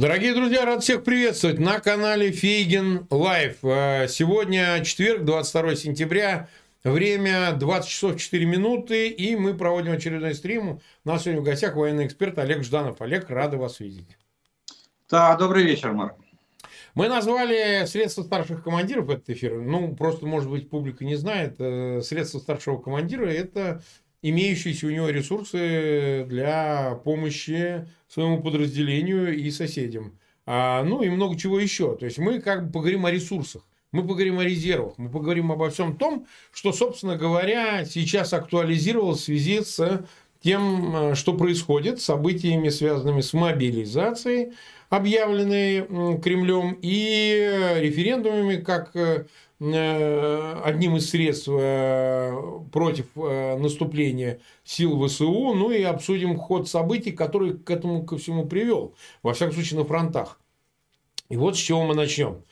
Дорогие друзья, рад всех приветствовать на канале Фейгин Live. А, сегодня четверг, 22 сентября, время 20 часов 4 минуты, и мы проводим очередной стрим. У нас сегодня в гостях военный эксперт Олег Жданов. Олег, рады вас видеть. Да, добрый вечер, Марк. Мы назвали средства старших командиров этот эфир. Ну, просто, может быть, публика не знает. Э, средства старшего командира – это имеющиеся у него ресурсы для помощи своему подразделению и соседям. А, ну и много чего еще. То есть мы как бы поговорим о ресурсах. Мы поговорим о резервах, мы поговорим обо всем том, что, собственно говоря, сейчас актуализировалось в связи с тем, э, что происходит, событиями, связанными с мобилизацией, объявленной Кремлем, и референдумами, как э, Э, одним из средств э, против э, наступления сил ВСУ, ну и обсудим ход событий, который к этому ко всему привел, во всяком случае на фронтах. И вот с чего мы начнем.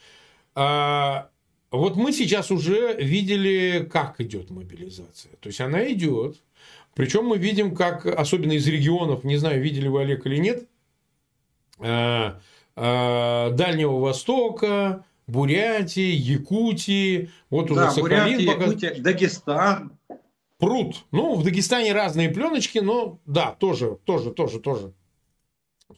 А, вот мы сейчас уже видели, как идет мобилизация. То есть она идет. Причем мы видим, как, особенно из регионов, не знаю, видели вы Олег или нет, Дальнего Востока, Бурятии, Якутии, вот да, уже Сахалин. Бурятия, пока... Якутия, Дагестан. Пруд. Ну, в Дагестане разные пленочки, но да, тоже, тоже, тоже, тоже.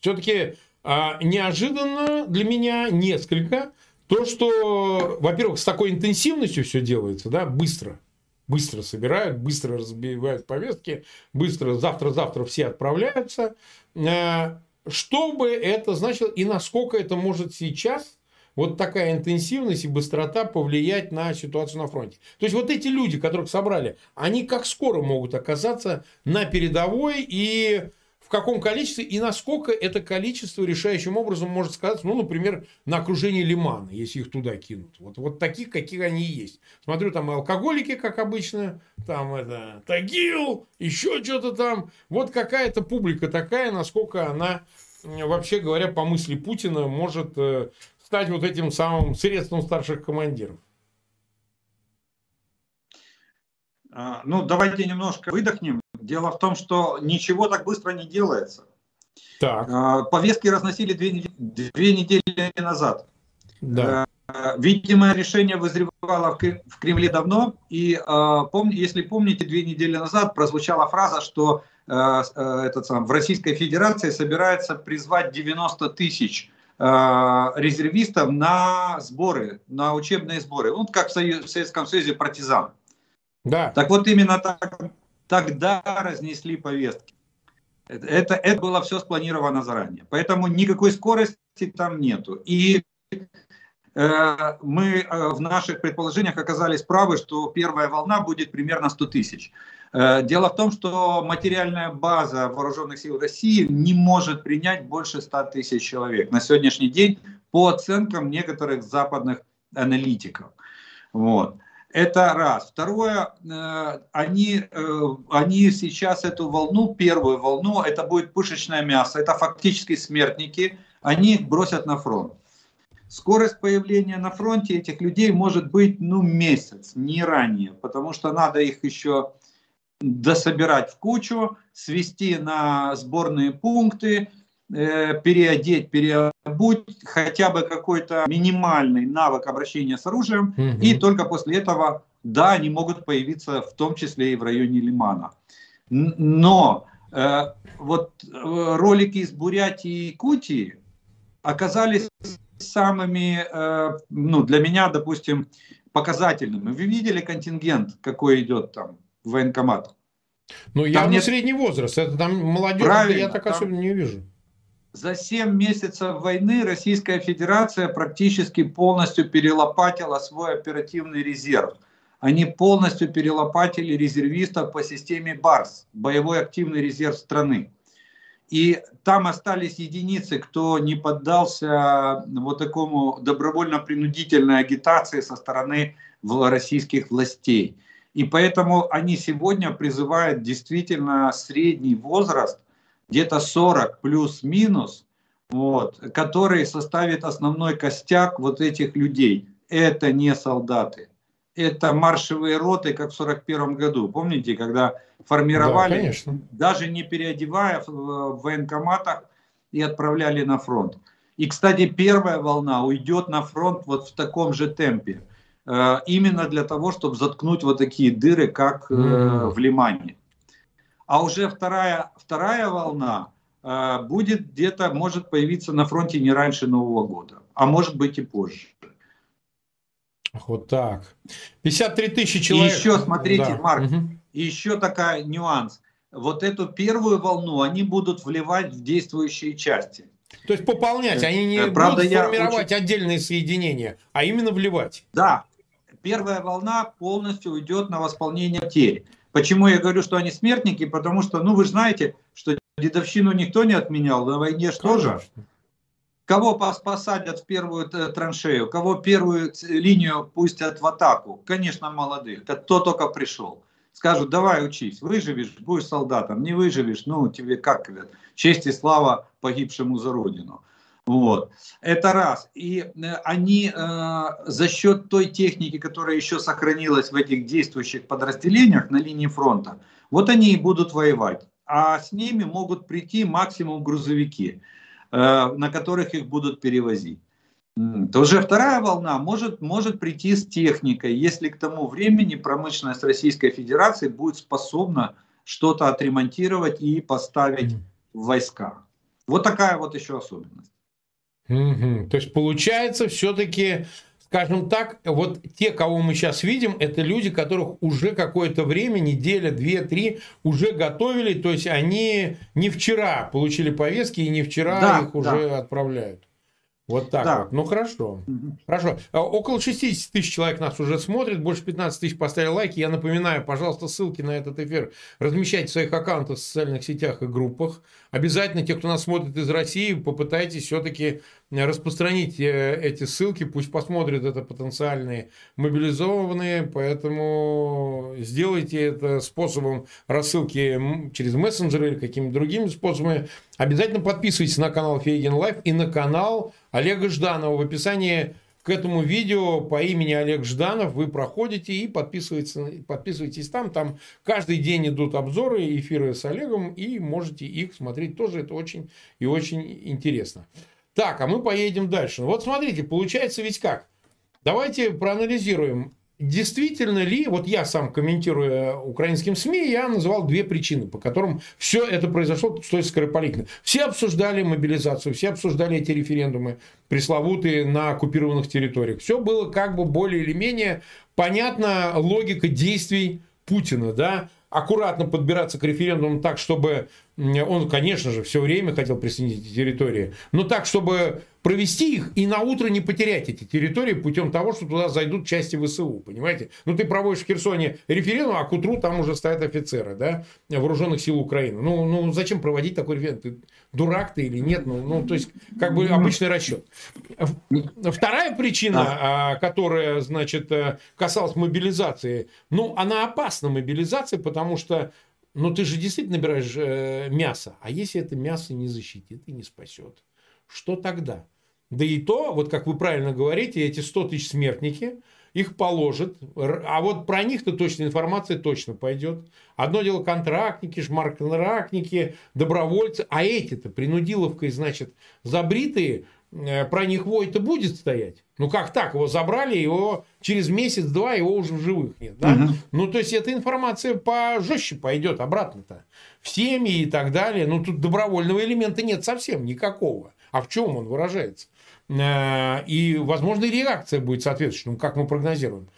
Все-таки а, неожиданно для меня несколько то, что, во-первых, с такой интенсивностью все делается, да, быстро. Быстро собирают, быстро разбивают повестки, быстро завтра-завтра все отправляются. А, что бы это значило и насколько это может сейчас вот такая интенсивность и быстрота повлиять на ситуацию на фронте. То есть вот эти люди, которых собрали, они как скоро могут оказаться на передовой и в каком количестве и насколько это количество решающим образом может сказаться, ну, например, на окружении Лимана, если их туда кинут. Вот, вот таких, каких они и есть. Смотрю, там алкоголики, как обычно, там это Тагил, еще что-то там. Вот какая-то публика такая, насколько она вообще говоря, по мысли Путина, может э, стать вот этим самым средством старших командиров? А, ну, давайте немножко выдохнем. Дело в том, что ничего так быстро не делается. Так. А, повестки разносили две, две недели назад. Да. А, видимо, решение вызревало в Кремле давно. И если помните, две недели назад прозвучала фраза, что этот сам, в Российской Федерации собирается призвать 90 тысяч резервистов на сборы, на учебные сборы. Вот как в, Союз, в Советском Союзе партизан. Да. Так вот именно так, тогда разнесли повестки. Это, это было все спланировано заранее. Поэтому никакой скорости там нету. И э, мы э, в наших предположениях оказались правы, что первая волна будет примерно 100 тысяч. Э, дело в том, что материальная база вооруженных сил России не может принять больше 100 тысяч человек на сегодняшний день по оценкам некоторых западных аналитиков. Вот. Это раз. Второе, э, они, э, они сейчас эту волну, первую волну, это будет пушечное мясо, это фактически смертники, они бросят на фронт. Скорость появления на фронте этих людей может быть ну месяц, не ранее, потому что надо их еще дособирать в кучу, свести на сборные пункты, э, переодеть, переобуть, хотя бы какой-то минимальный навык обращения с оружием, угу. и только после этого, да, они могут появиться в том числе и в районе Лимана. Но э, вот э, ролики из Бурятии и Якутии оказались самыми, э, ну, для меня, допустим, показательными. Вы видели контингент, какой идет там? Военкомат. Ну, я не средний возраст, это там молодежь, Правильно, я так особенно не вижу. За 7 месяцев войны Российская Федерация практически полностью перелопатила свой оперативный резерв. Они полностью перелопатили резервистов по системе БАРС, боевой активный резерв страны. И там остались единицы, кто не поддался вот такому добровольно-принудительной агитации со стороны российских властей. И поэтому они сегодня призывают действительно средний возраст, где-то 40 плюс-минус, вот, который составит основной костяк вот этих людей. Это не солдаты. Это маршевые роты, как в 41 году. Помните, когда формировали, да, даже не переодевая в военкоматах и отправляли на фронт. И, кстати, первая волна уйдет на фронт вот в таком же темпе. Э, именно для того, чтобы заткнуть вот такие дыры, как mm. в Лимане. А уже вторая, вторая волна э, будет где-то, может появиться на фронте не раньше Нового года, а может быть и позже. Вот так. 53 тысячи человек. И еще, смотрите, да. Марк, угу. еще такая нюанс. Вот эту первую волну они будут вливать в действующие части. То есть пополнять, они не Правда, будут формировать очень... отдельные соединения, а именно вливать. Да, первая волна полностью уйдет на восполнение потерь. Почему я говорю, что они смертники? Потому что, ну, вы же знаете, что дедовщину никто не отменял, на войне что же? Кого посадят в первую траншею, кого первую линию пустят в атаку? Конечно, молодых, кто только пришел. Скажут, давай учись, выживешь, будешь солдатом, не выживешь, ну, тебе как говорят, честь и слава погибшему за родину. Вот. Это раз. И э, они э, за счет той техники, которая еще сохранилась в этих действующих подразделениях на линии фронта, вот они и будут воевать. А с ними могут прийти максимум грузовики, э, на которых их будут перевозить. То уже вторая волна может, может прийти с техникой, если к тому времени промышленность Российской Федерации будет способна что-то отремонтировать и поставить в войска. Вот такая вот еще особенность. Угу. То есть получается все-таки, скажем так, вот те, кого мы сейчас видим, это люди, которых уже какое-то время, неделя, две, три, уже готовили. То есть они не вчера получили повестки и не вчера да, их уже да. отправляют. Вот так да. вот. Ну хорошо. Хорошо. А, около 60 тысяч человек нас уже смотрит, больше 15 тысяч поставили лайки. Я напоминаю, пожалуйста, ссылки на этот эфир размещайте в своих аккаунтах в социальных сетях и группах. Обязательно те, кто нас смотрит из России, попытайтесь все-таки распространить э, эти ссылки, пусть посмотрят это потенциальные мобилизованные, поэтому сделайте это способом рассылки через мессенджеры или какими-то другими способами. Обязательно подписывайтесь на канал Фейгин Live и на канал Олега Жданова. В описании к этому видео по имени Олег Жданов вы проходите и подписываетесь, подписываетесь там. Там каждый день идут обзоры, эфиры с Олегом, и можете их смотреть тоже. Это очень и очень интересно. Так, а мы поедем дальше. Вот смотрите, получается ведь как? Давайте проанализируем действительно ли, вот я сам комментируя украинским СМИ, я называл две причины, по которым все это произошло столь скоропалительно. Все обсуждали мобилизацию, все обсуждали эти референдумы пресловутые на оккупированных территориях. Все было как бы более или менее понятна логика действий Путина, да, аккуратно подбираться к референдуму так, чтобы он, конечно же, все время хотел присоединить эти территории, но так, чтобы провести их и на утро не потерять эти территории путем того, что туда зайдут части ВСУ, понимаете? Ну, ты проводишь в Херсоне референдум, а к утру там уже стоят офицеры, да, вооруженных сил Украины. Ну, ну зачем проводить такой референдум? Дурак ты или нет? Ну, ну то есть, как бы обычный расчет. Вторая причина, а. которая, значит, э, касалась мобилизации, ну, она опасна, мобилизация, потому что ну, ты же действительно набираешь э, мясо, а если это мясо не защитит и не спасет, что тогда? Да и то, вот как вы правильно говорите, эти 100 тысяч смертники, их положат, а вот про них-то точно информация точно пойдет. Одно дело контрактники, шмарконтрактники, добровольцы, а эти-то принудиловкой, значит, забритые, э, про них вой-то будет стоять. Ну как так? Его забрали, его через месяц-два его уже в живых нет. Да? Угу. Ну то есть эта информация пожестче пойдет обратно-то. В семьи и так далее. Ну тут добровольного элемента нет совсем никакого. А в чем он выражается? Э, и, возможно, и реакция будет соответствующей, ну, как мы прогнозируем.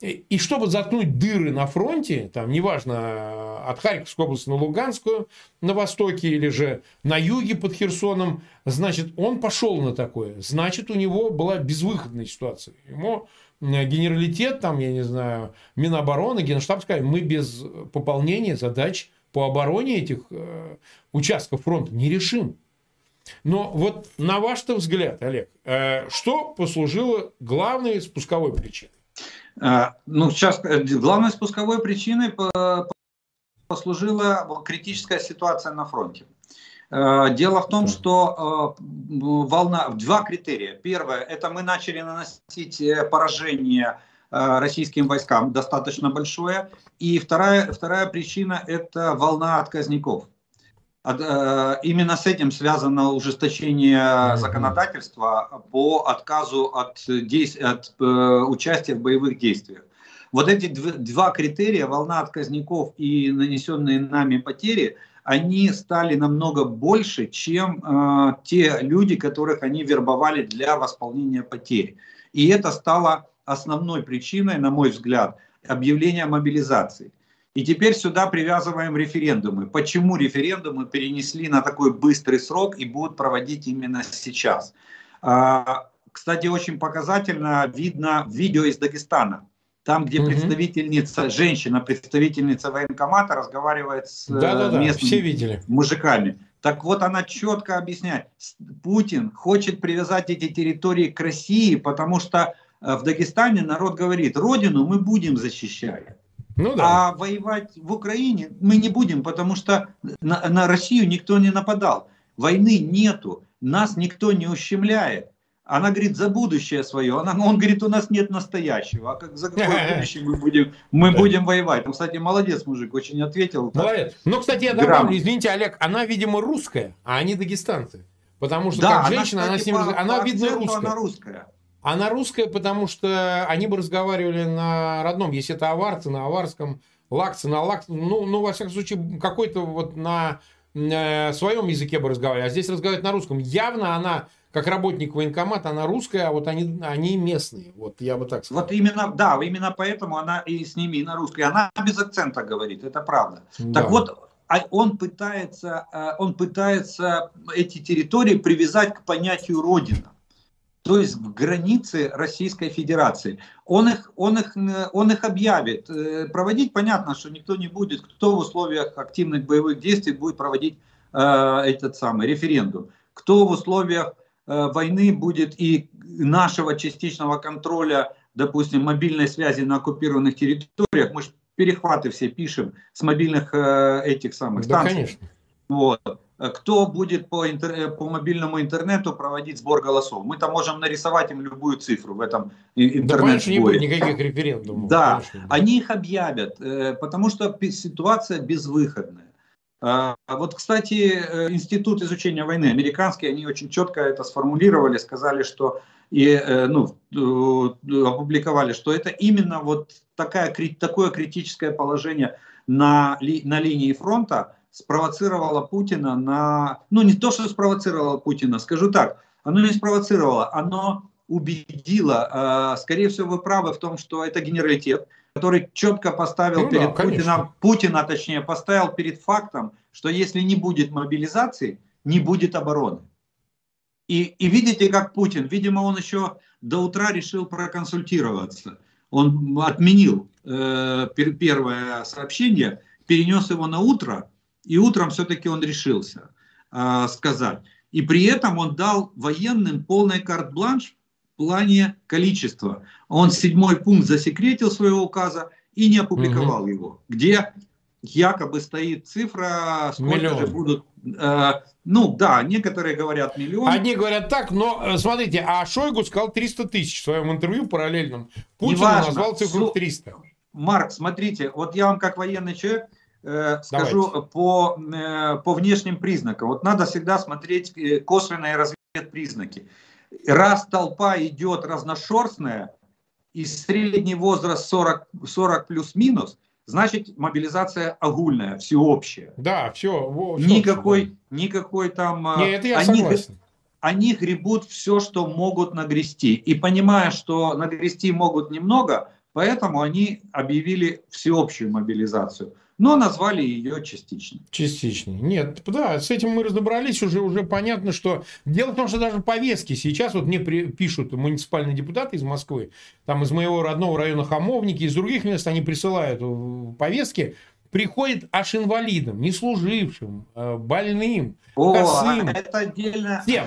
И чтобы заткнуть дыры на фронте, там, неважно, от Харьковской области на Луганскую, на востоке или же на юге под Херсоном, значит, он пошел на такое. Значит, у него была безвыходная ситуация. Ему э, генералитет, там, я не знаю, Минобороны, Генштаб сказали, мы без пополнения задач по обороне этих э, участков фронта не решим. Но вот на ваш взгляд, Олег, э, что послужило главной спусковой причиной? А, ну, сейчас э, главной спусковой причиной послужила критическая ситуация на фронте. Э, дело в том, что волна, два критерия. Первое, это мы начали наносить поражение российским войскам достаточно большое. И вторая, вторая причина – это волна отказников. Э, именно с этим связано ужесточение законодательства по отказу от, от э, участия в боевых действиях. Вот эти два критерия, волна отказников и нанесенные нами потери, они стали намного больше, чем э, те люди, которых они вербовали для восполнения потерь. И это стало основной причиной, на мой взгляд, объявления мобилизации. И теперь сюда привязываем референдумы. Почему референдумы перенесли на такой быстрый срок и будут проводить именно сейчас? А, кстати, очень показательно видно видео из Дагестана. Там, где угу. представительница, женщина, представительница военкомата разговаривает с да, да, да. местными Все видели. мужиками. Так вот, она четко объясняет, Путин хочет привязать эти территории к России, потому что э, в Дагестане народ говорит, родину мы будем защищать. Ну, да. А воевать в Украине мы не будем, потому что на, на Россию никто не нападал. Войны нету, нас никто не ущемляет. Она говорит за будущее свое. Она, он говорит, у нас нет настоящего. А как за какое будущее мы будем, мы будем воевать? Ну, кстати, молодец, мужик, очень ответил. Молодец. Ну, кстати, я добавлю, извините, Олег, она, видимо, русская, а они дагестанцы. Потому что да, как женщина, она, кстати, она с ним, по, она по видно русская. Она русская. Она русская, потому что они бы разговаривали на родном, если это аварцы, на аварском, лакцы, на лакце, ну, ну, во всяком случае, какой-то вот на э, своем языке бы разговаривали, а здесь разговаривать на русском. Явно она, как работник военкомата, она русская, а вот они, они местные. Вот я бы так сказал. Вот именно, да, именно поэтому она и с ними на русской. Она без акцента говорит, это правда. Да. Так вот, а он пытается, э, он пытается эти территории привязать к понятию Родина то есть в границы Российской Федерации. Он их, он их, он их объявит. Э, проводить понятно, что никто не будет, кто в условиях активных боевых действий будет проводить э, этот самый референдум. Кто в условиях э, войны будет и нашего частичного контроля, допустим, мобильной связи на оккупированных территориях. Мы же перехваты все пишем с мобильных э, этих самых станций. Да, конечно. Вот. Э, кто будет по, интер... Э, по мобильному интернету проводить сбор голосов. Мы там можем нарисовать им любую цифру в этом интернет Да, не будет никаких референдумов. Да, конечно. они их объявят, э, потому что ситуация безвыходная. А вот, кстати, Институт изучения войны американский, они очень четко это сформулировали, сказали, что и ну, опубликовали, что это именно вот такая, такое критическое положение на, ли, на линии фронта, спровоцировало Путина на... Ну, не то, что спровоцировало Путина, скажу так, оно не спровоцировало, оно убедило, э, скорее всего, вы правы в том, что это генералитет, который четко поставил ну, перед да, Путиным, Путина, точнее, поставил перед фактом, что если не будет мобилизации, не будет обороны. И, и видите, как Путин, видимо, он еще до утра решил проконсультироваться. Он отменил э, первое сообщение, перенес его на утро, и утром все-таки он решился э, сказать. И при этом он дал военным полный карт-бланш в плане количества. Он седьмой пункт засекретил своего указа и не опубликовал угу. его, где якобы стоит цифра, сколько Миллион. же будут... Э, ну да, некоторые говорят миллион. Одни говорят так, но э, смотрите, а Шойгу сказал 300 тысяч в своем интервью параллельном. Путин назвал цифру 300. Марк, смотрите, вот я вам как военный человек э, скажу по, э, по внешним признакам. Вот надо всегда смотреть э, косвенные разведпризнаки. Раз толпа идет разношерстная, и средний возраст 40, 40 плюс-минус, значит мобилизация огульная, всеобщая. Да, все. все никакой, да. никакой там... Не, это я они, согласен. Они гребут все, что могут нагрести. И понимая, что нагрести могут немного, поэтому они объявили всеобщую мобилизацию но назвали ее частичной. Частичной. Нет, да, с этим мы разобрались, уже, уже понятно, что... Дело в том, что даже повестки сейчас, вот мне при, пишут муниципальные депутаты из Москвы, там из моего родного района Хамовники, из других мест они присылают э, повестки, приходит аж инвалидам, не служившим, э, больным, О, косым. это отдельно... Всем.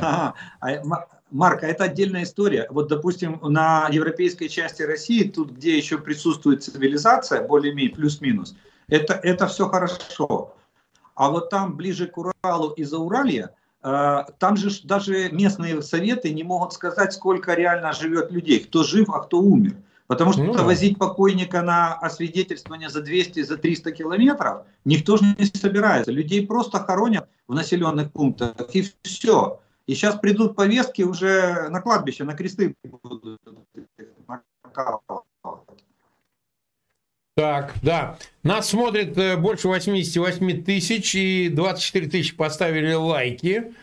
Марк, а это отдельная история. Вот, допустим, на европейской части России, тут, где еще присутствует цивилизация, более-менее, плюс-минус, это, это все хорошо. А вот там, ближе к Уралу и за Уралье, э, там же даже местные советы не могут сказать, сколько реально живет людей, кто жив, а кто умер. Потому что ну, да. возить покойника на освидетельствование за 200, за 300 километров никто же не собирается. Людей просто хоронят в населенных пунктах и все. И сейчас придут повестки уже на кладбище, на кресты будут так, да. Нас смотрит э, больше 88 тысяч и 24 тысячи поставили лайки.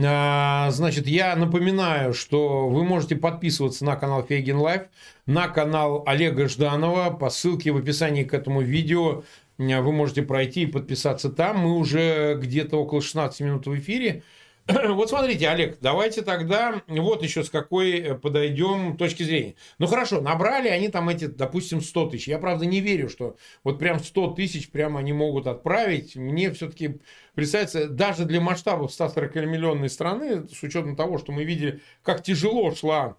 А, значит, я напоминаю, что вы можете подписываться на канал Фейгин Live, на канал Олега Жданова по ссылке в описании к этому видео. Вы можете пройти и подписаться там. Мы уже где-то около 16 минут в эфире. Вот смотрите, Олег, давайте тогда вот еще с какой э, подойдем точки зрения. Ну хорошо, набрали они там эти, допустим, 100 тысяч. Я, правда, не верю, что вот прям 100 тысяч прямо они могут отправить. Мне все-таки представляется, даже для масштабов 140-миллионной страны, с учетом того, что мы видели, как тяжело шла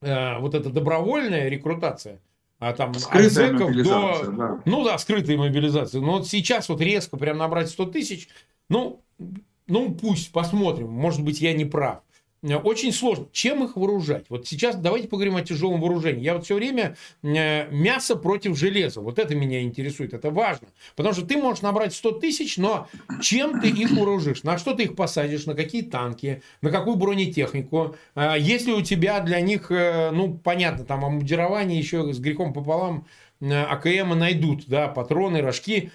э, вот эта добровольная рекрутация, а там скрытая от до... Да. Ну да, скрытая мобилизация. Но вот сейчас вот резко прям набрать 100 тысяч, ну, ну, пусть посмотрим, может быть, я не прав. Э, очень сложно. Чем их вооружать? Вот сейчас давайте поговорим о тяжелом вооружении. Я вот все время э, мясо против железа. Вот это меня интересует. Это важно. Потому что ты можешь набрать 100 тысяч, но чем ты их вооружишь? На что ты их посадишь? На какие танки? На какую бронетехнику? Э, если у тебя для них, ну, понятно, там обмундирование еще с грехом пополам АКМ найдут, да, патроны, рожки.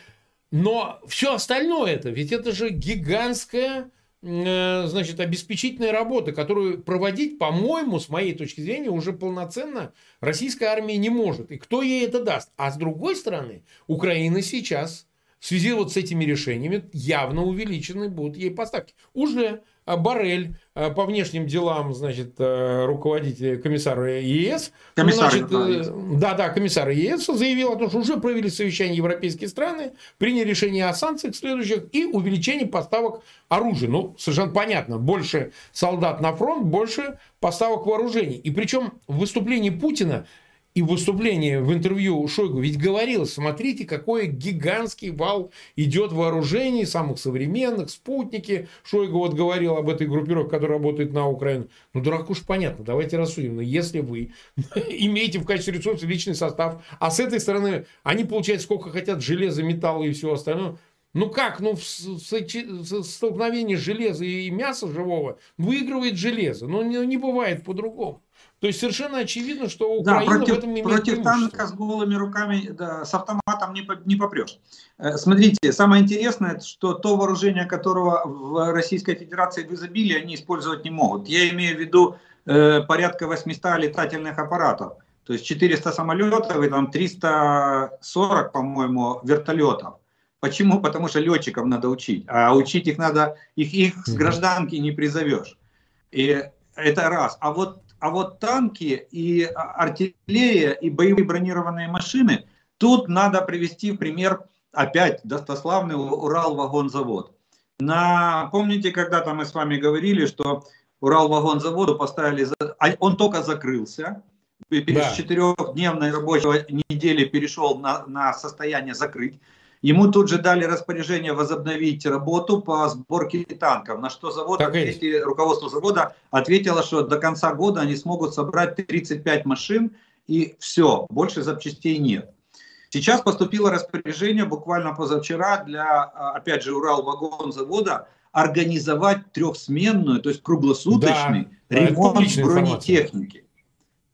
Но все остальное это, ведь это же гигантская э, значит, обеспечительная работа, которую проводить, по-моему, с моей точки зрения, уже полноценно российская армия не может. И кто ей это даст? А с другой стороны, Украина сейчас в связи вот с этими решениями явно увеличены будут ей поставки. Уже Барель а, по внешним делам, значит, э, руководитель комиссара ЕС, комиссар, значит, э, да, да, комиссар ЕС заявил о том, что уже провели совещание европейские страны, приняли решение о санкциях следующих и увеличении поставок оружия. Ну, совершенно понятно, больше солдат на фронт, больше поставок вооружений. И причем в выступлении Путина и выступление в интервью Шойгу ведь говорилось, смотрите, какой гигантский вал идет вооружений, самых современных, спутники. Шойгу вот говорил об этой группировке, которая работает на Украину. Ну, дурак уж понятно, давайте рассудим. Но если вы имеете в качестве ресурса личный состав, а с этой стороны они получают сколько хотят железа, металла и всего остального, ну как, ну в, столкновении железа и мяса живого выигрывает железо. Ну не, не бывает по-другому. То есть совершенно очевидно, что Украина да, против, в этом имеет Против танка с голыми руками, да, с автоматом не, не попрешь. Э, смотрите, самое интересное, что то вооружение, которого в Российской Федерации в изобилии, они использовать не могут. Я имею в виду э, порядка 800 летательных аппаратов. То есть 400 самолетов и там 340, по-моему, вертолетов. Почему? Потому что летчиков надо учить. А учить их надо, их, их с гражданки не призовешь. И это раз. А вот а вот танки и а, артиллерия и боевые бронированные машины, тут надо привести в пример опять достославный Урал-вагонзавод. На, помните, когда-то мы с вами говорили, что Урал-вагонзаводу поставили, а он только закрылся, да. четырехдневной рабочей недели перешел на, на состояние закрыть. Ему тут же дали распоряжение возобновить работу по сборке танков, на что завод, ответили, руководство завода ответило, что до конца года они смогут собрать 35 машин и все, больше запчастей нет. Сейчас поступило распоряжение буквально позавчера для, опять же, Урал-вагон-завода организовать трехсменную, то есть круглосуточный да, ремонт бронетехники.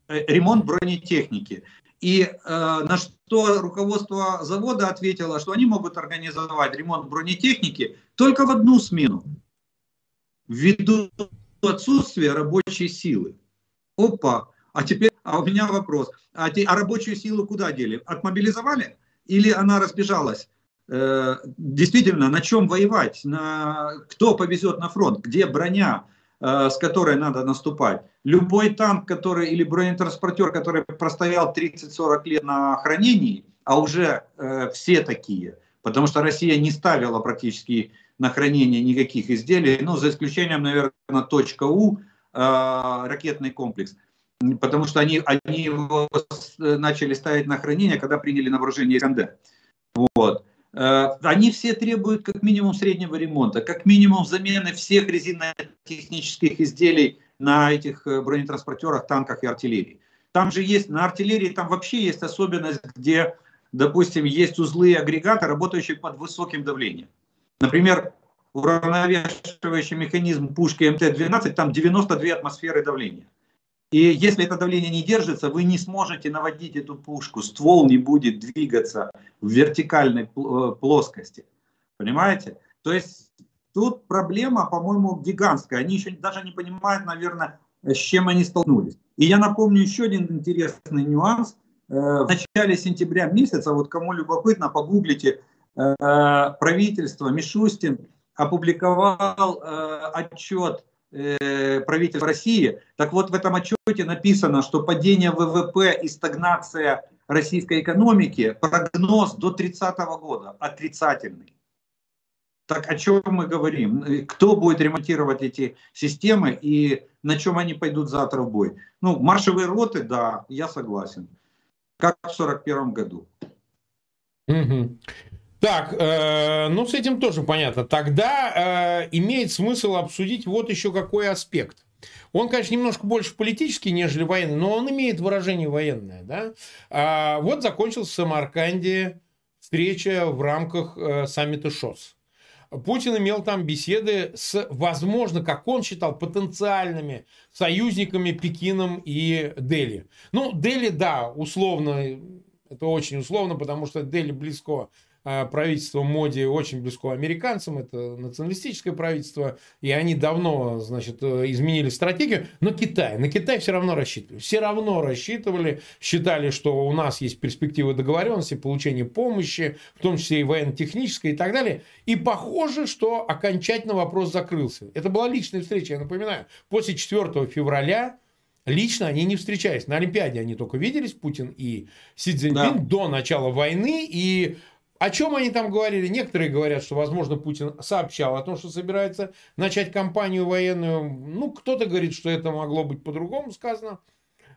Э, ремонт бронетехники. И э, на что руководство завода ответило, что они могут организовать ремонт бронетехники только в одну смену, ввиду отсутствия рабочей силы. Опа, а теперь, а у меня вопрос, а, те, а рабочую силу куда дели? Отмобилизовали? Или она разбежалась? Э, действительно, на чем воевать? На, кто повезет на фронт? Где броня? Э, с которой надо наступать. Любой танк, который или бронетранспортер, который простоял 30-40 лет на хранении, а уже э, все такие, потому что Россия не ставила практически на хранение никаких изделий, ну, за исключением, наверное, точка У, э, ракетный комплекс, потому что они, они его начали ставить на хранение, когда приняли на вооружение Искандер. Вот. Э, они все требуют как минимум среднего ремонта, как минимум замены всех резинотехнических изделий на этих э, бронетранспортерах, танках и артиллерии. Там же есть, на артиллерии там вообще есть особенность, где, допустим, есть узлы и агрегаты, работающие под высоким давлением. Например, уравновешивающий механизм пушки МТ-12, там 92 атмосферы давления. И если это давление не держится, вы не сможете наводить эту пушку, ствол не будет двигаться в вертикальной э, плоскости. Понимаете? То есть тут проблема, по-моему, гигантская. Они еще даже не понимают, наверное, с чем они столкнулись. И я напомню еще один интересный нюанс. Э, в начале сентября месяца, вот кому любопытно, погуглите, э, правительство Мишустин опубликовал отчет э, правительства России. Так вот, в этом отчете написано, что падение ВВП и стагнация российской экономики, прогноз до 30 года отрицательный. Так о чем мы говорим? Кто будет ремонтировать эти системы и на чем они пойдут завтра в бой? Ну, маршевые роты, да, я согласен. Как в 1941 году. Угу. Так, э, ну с этим тоже понятно. Тогда э, имеет смысл обсудить вот еще какой аспект. Он, конечно, немножко больше политический, нежели военный, но он имеет выражение военное. Да? А, вот закончилась в Самарканде встреча в рамках э, саммита ШОС. Путин имел там беседы с, возможно, как он считал, потенциальными союзниками Пекином и Дели. Ну, Дели, да, условно, это очень условно, потому что Дели близко правительство Моди очень близко американцам, это националистическое правительство, и они давно, значит, э, изменили стратегию, но Китай, на Китай все равно рассчитывали, все равно рассчитывали, считали, что у нас есть перспективы договоренности, получения помощи, в том числе и военно-технической и так далее, и похоже, что окончательно вопрос закрылся. Это была личная встреча, я напоминаю, после 4 февраля Лично они не встречались. На Олимпиаде они только виделись, Путин и Си Цзиньпин, да. до начала войны. И о чем они там говорили? Некоторые говорят, что, возможно, Путин сообщал о том, что собирается начать кампанию военную. Ну, кто-то говорит, что это могло быть по-другому сказано.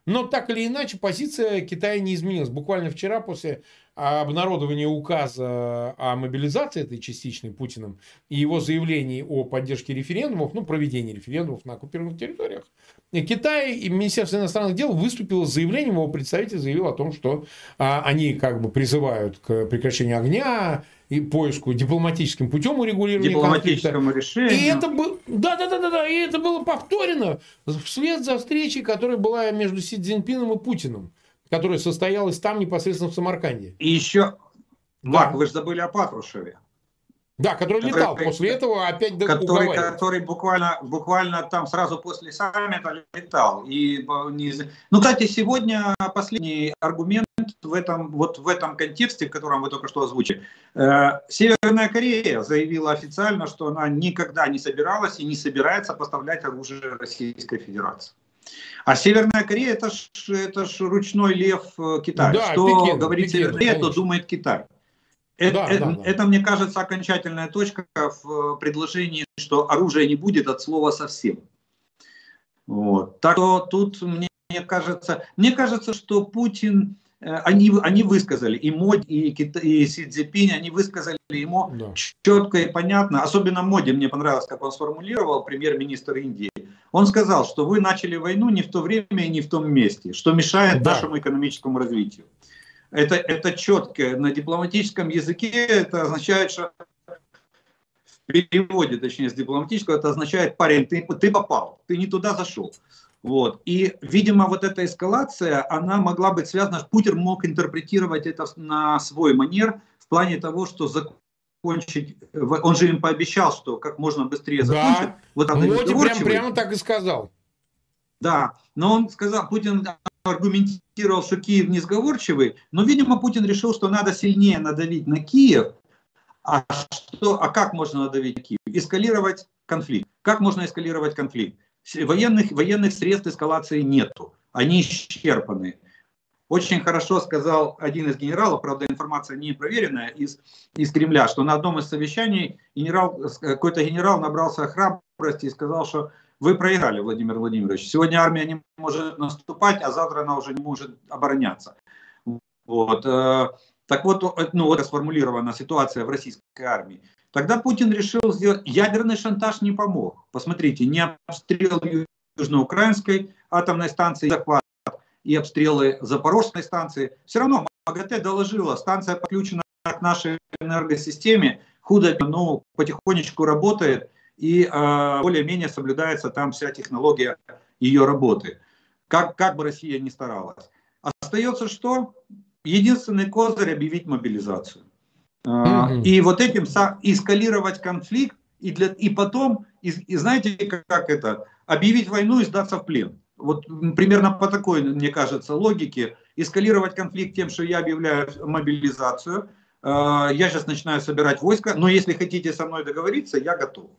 Но так или иначе, позиция Китая не изменилась. Буквально вчера после обнародования указа о мобилизации этой частичной Путиным и его заявлений о поддержке референдумов, ну, проведении референдумов на оккупированных территориях, Китай и Министерство иностранных дел выступило с заявлением, его представитель заявил о том, что а, они как бы призывают к прекращению огня, и поиску дипломатическим путем урегулирования Дипломатическому конфликта. решению. И это было, да, да, да, да, да, и это было повторено вслед за встречей, которая была между Си Цзиньпином и Путиным, которая состоялась там непосредственно в Самарканде. И еще, да. Марк, вы же забыли о Патрушеве. Да, который, который летал после этого опять который, который буквально, буквально там сразу после саммита летал. И, ну, кстати, сегодня последний аргумент в этом, вот в этом контексте, в котором вы только что озвучили. Э, Северная Корея заявила официально, что она никогда не собиралась и не собирается поставлять оружие Российской Федерации. А Северная Корея это ж, это ж ручной лев э, Китая. Да, что Пекин, говорит Пекин, Северная Корея, то думает Китай. Это, да, это, да, да. это, мне кажется, окончательная точка в э, предложении, что оружия не будет от слова совсем. Вот. Так что тут мне кажется, мне кажется, что Путин, э, они, они высказали, и Моди, и, и Си Цзипинь, они высказали ему да. четко и понятно. Особенно Моди, мне понравилось, как он сформулировал, премьер-министр Индии. Он сказал, что вы начали войну не в то время и не в том месте, что мешает да. нашему экономическому развитию это, это четко. На дипломатическом языке это означает, что в переводе, точнее, с дипломатического, это означает, парень, ты, ты попал, ты не туда зашел. Вот. И, видимо, вот эта эскалация, она могла быть связана, Путин мог интерпретировать это на свой манер в плане того, что закончить, он же им пообещал, что как можно быстрее закончить. Да. Вот Моди прям, прямо так и сказал. Да, но он сказал, Путин аргументировал, что Киев несговорчивый, но, видимо, Путин решил, что надо сильнее надавить на Киев. А, что, а как можно надавить на Киев? Эскалировать конфликт. Как можно эскалировать конфликт? Военных, военных средств эскалации нету. Они исчерпаны. Очень хорошо сказал один из генералов, правда информация не проверенная, из, из Кремля, что на одном из совещаний генерал, какой-то генерал набрался храбрости и сказал, что вы проиграли, Владимир Владимирович. Сегодня армия не может наступать, а завтра она уже не может обороняться. Вот. Э, так вот, ну, вот сформулирована ситуация в российской армии. Тогда Путин решил сделать... Ядерный шантаж не помог. Посмотрите, не обстрел южноукраинской атомной станции, захват и обстрелы Запорожской станции. Все равно МАГАТЭ доложила, станция подключена к нашей энергосистеме, худо, но потихонечку работает, и э, более-менее соблюдается там вся технология ее работы. Как, как бы Россия ни старалась. Остается что? Единственный козырь объявить мобилизацию. Mm-hmm. И вот этим эскалировать конфликт, и, для, и потом, и, и знаете, как, как это, объявить войну и сдаться в плен. Вот примерно по такой, мне кажется, логике, эскалировать конфликт тем, что я объявляю мобилизацию, э, я сейчас начинаю собирать войска, но если хотите со мной договориться, я готов.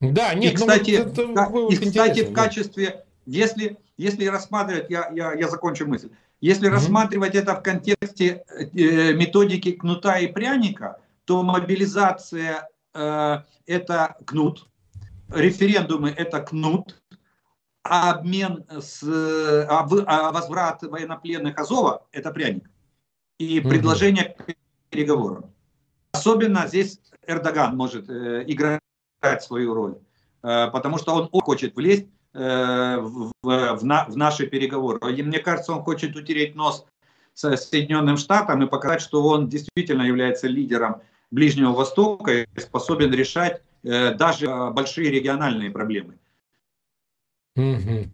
Да, нет, и, кстати, ну, это, вот и, кстати в качестве, если, если рассматривать, я, я, я закончу мысль, если mm-hmm. рассматривать это в контексте э, методики кнута и пряника, то мобилизация э, это кнут, референдумы это кнут, обмен с а, а возврат военнопленных Азова это пряник. И предложение к переговорам. Особенно здесь Эрдоган может э, играть свою роль, э, потому что он хочет влезть э, в, в, в, на, в наши переговоры. И мне кажется, он хочет утереть нос с Соединенным Штатам и показать, что он действительно является лидером Ближнего Востока и способен решать э, даже большие региональные проблемы. Угу.